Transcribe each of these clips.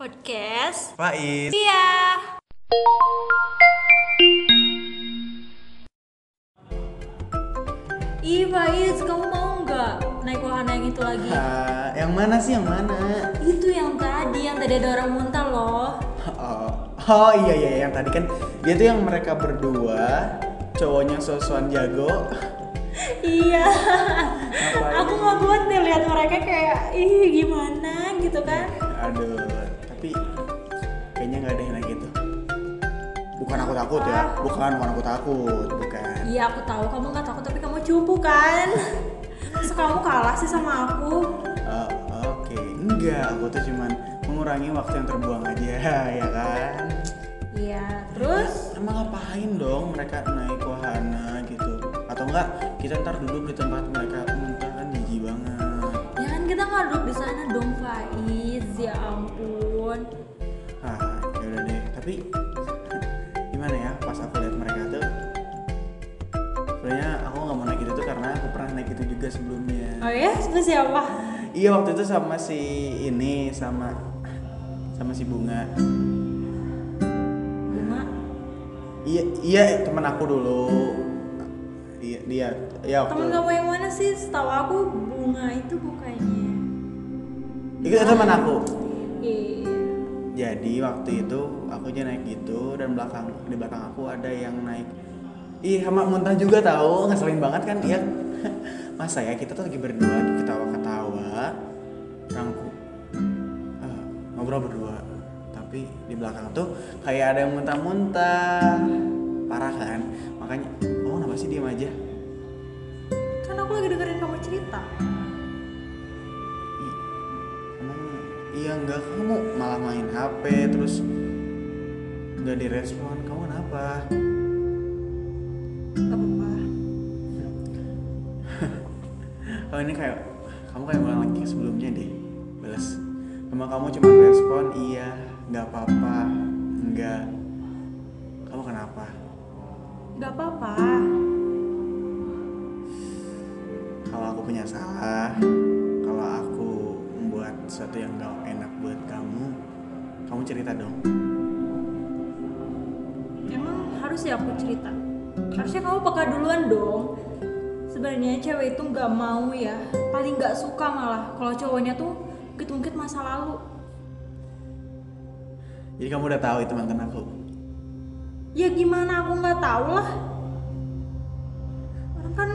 Podcast Faiz. Iya Ih Faiz, kamu mau nggak naik wahana yang itu lagi? Ah, Yang mana sih yang mana? Itu yang tadi, yang tadi ada orang muntah loh. Oh, oh iya iya yang tadi kan. Dia tuh yang mereka berdua Cowoknya sosokan jago. Iya? Aku nggak kuat deh lihat mereka kayak Ih gimana? Gitu kan. Aduh Bukan aku takut ya. Bukan, bukan aku takut. Bukan. Iya aku tahu. Kamu nggak takut tapi kamu cupu kan? Masa kamu kalah sih sama aku? Oh, Oke. Enggak, aku tuh cuman Mengurangi waktu yang terbuang aja Ya kan? Iya terus? Emang ngapain dong mereka naik wahana gitu? Atau enggak kita ntar duduk di tempat mereka muntah kan jijik banget. Ya kan kita nggak duduk di sana dong Faiz. Ya ampun. Ah, yaudah deh. Tapi itu juga sebelumnya. Oh ya sama siapa? Iya waktu itu sama si ini sama sama si bunga. Bunga Iya iya teman aku dulu. Iya dia ya waktu Temen kamu yang mana sih? Setahu aku bunga itu bukannya itu teman aku. Iya Jadi waktu itu aku aja naik gitu dan belakang di belakang aku ada yang naik. Ih sama muntah juga tahu ngeselin banget kan ya. Masa ya kita tuh lagi berdua ketawa-ketawa, rangku eh, ngobrol berdua. Tapi di belakang tuh kayak ada yang muntah-muntah, parah kan. Makanya, oh kenapa sih diam aja? Kan aku lagi dengerin kamu cerita Ih, emang iya enggak kamu malah main HP terus nggak direspon kamu kenapa? Gak apa-apa. Oh ini kayak kamu kayak ulang lagi sebelumnya deh. Balas. Sama kamu cuma respon iya nggak apa-apa enggak. Kamu kenapa? Gak apa-apa. Kalau aku punya salah kalau aku membuat sesuatu yang gak enak buat kamu kamu cerita dong. Emang harus ya aku cerita? Harusnya kamu peka duluan dong. Sebenarnya cewek itu nggak mau ya. Paling nggak suka malah Kalau cowoknya tuh ungkit-ungkit masa lalu. Jadi kamu udah tahu itu mantan aku? Ya gimana? Aku nggak tahu lah. Orang kan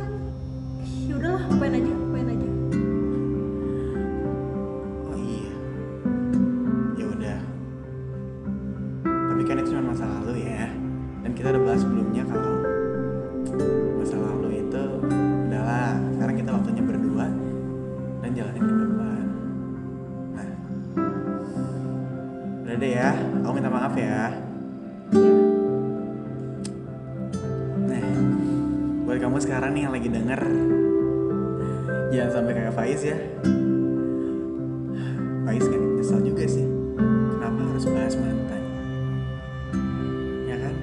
ya udahlah lupain aja lupain aja udah deh ya. Aku minta maaf ya. Nah buat kamu sekarang nih yang lagi denger jangan sampai kayak Faiz ya. Faiz kan nyesel juga sih. Kenapa harus bahas mantan? Ya kan?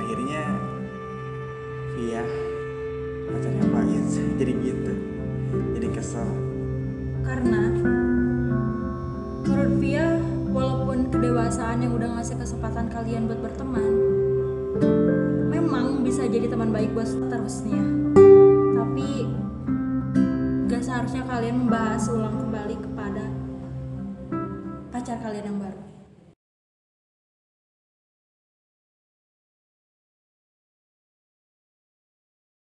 Akhirnya Via pacarnya Faiz jadi gitu. Jadi kesel. Karena menurut Via walaupun kedewasaan yang udah ngasih kesempatan kalian buat berteman memang bisa jadi teman baik buat seterusnya. Tapi gak seharusnya kalian membahas ulang kembali kepada pacar kalian yang baru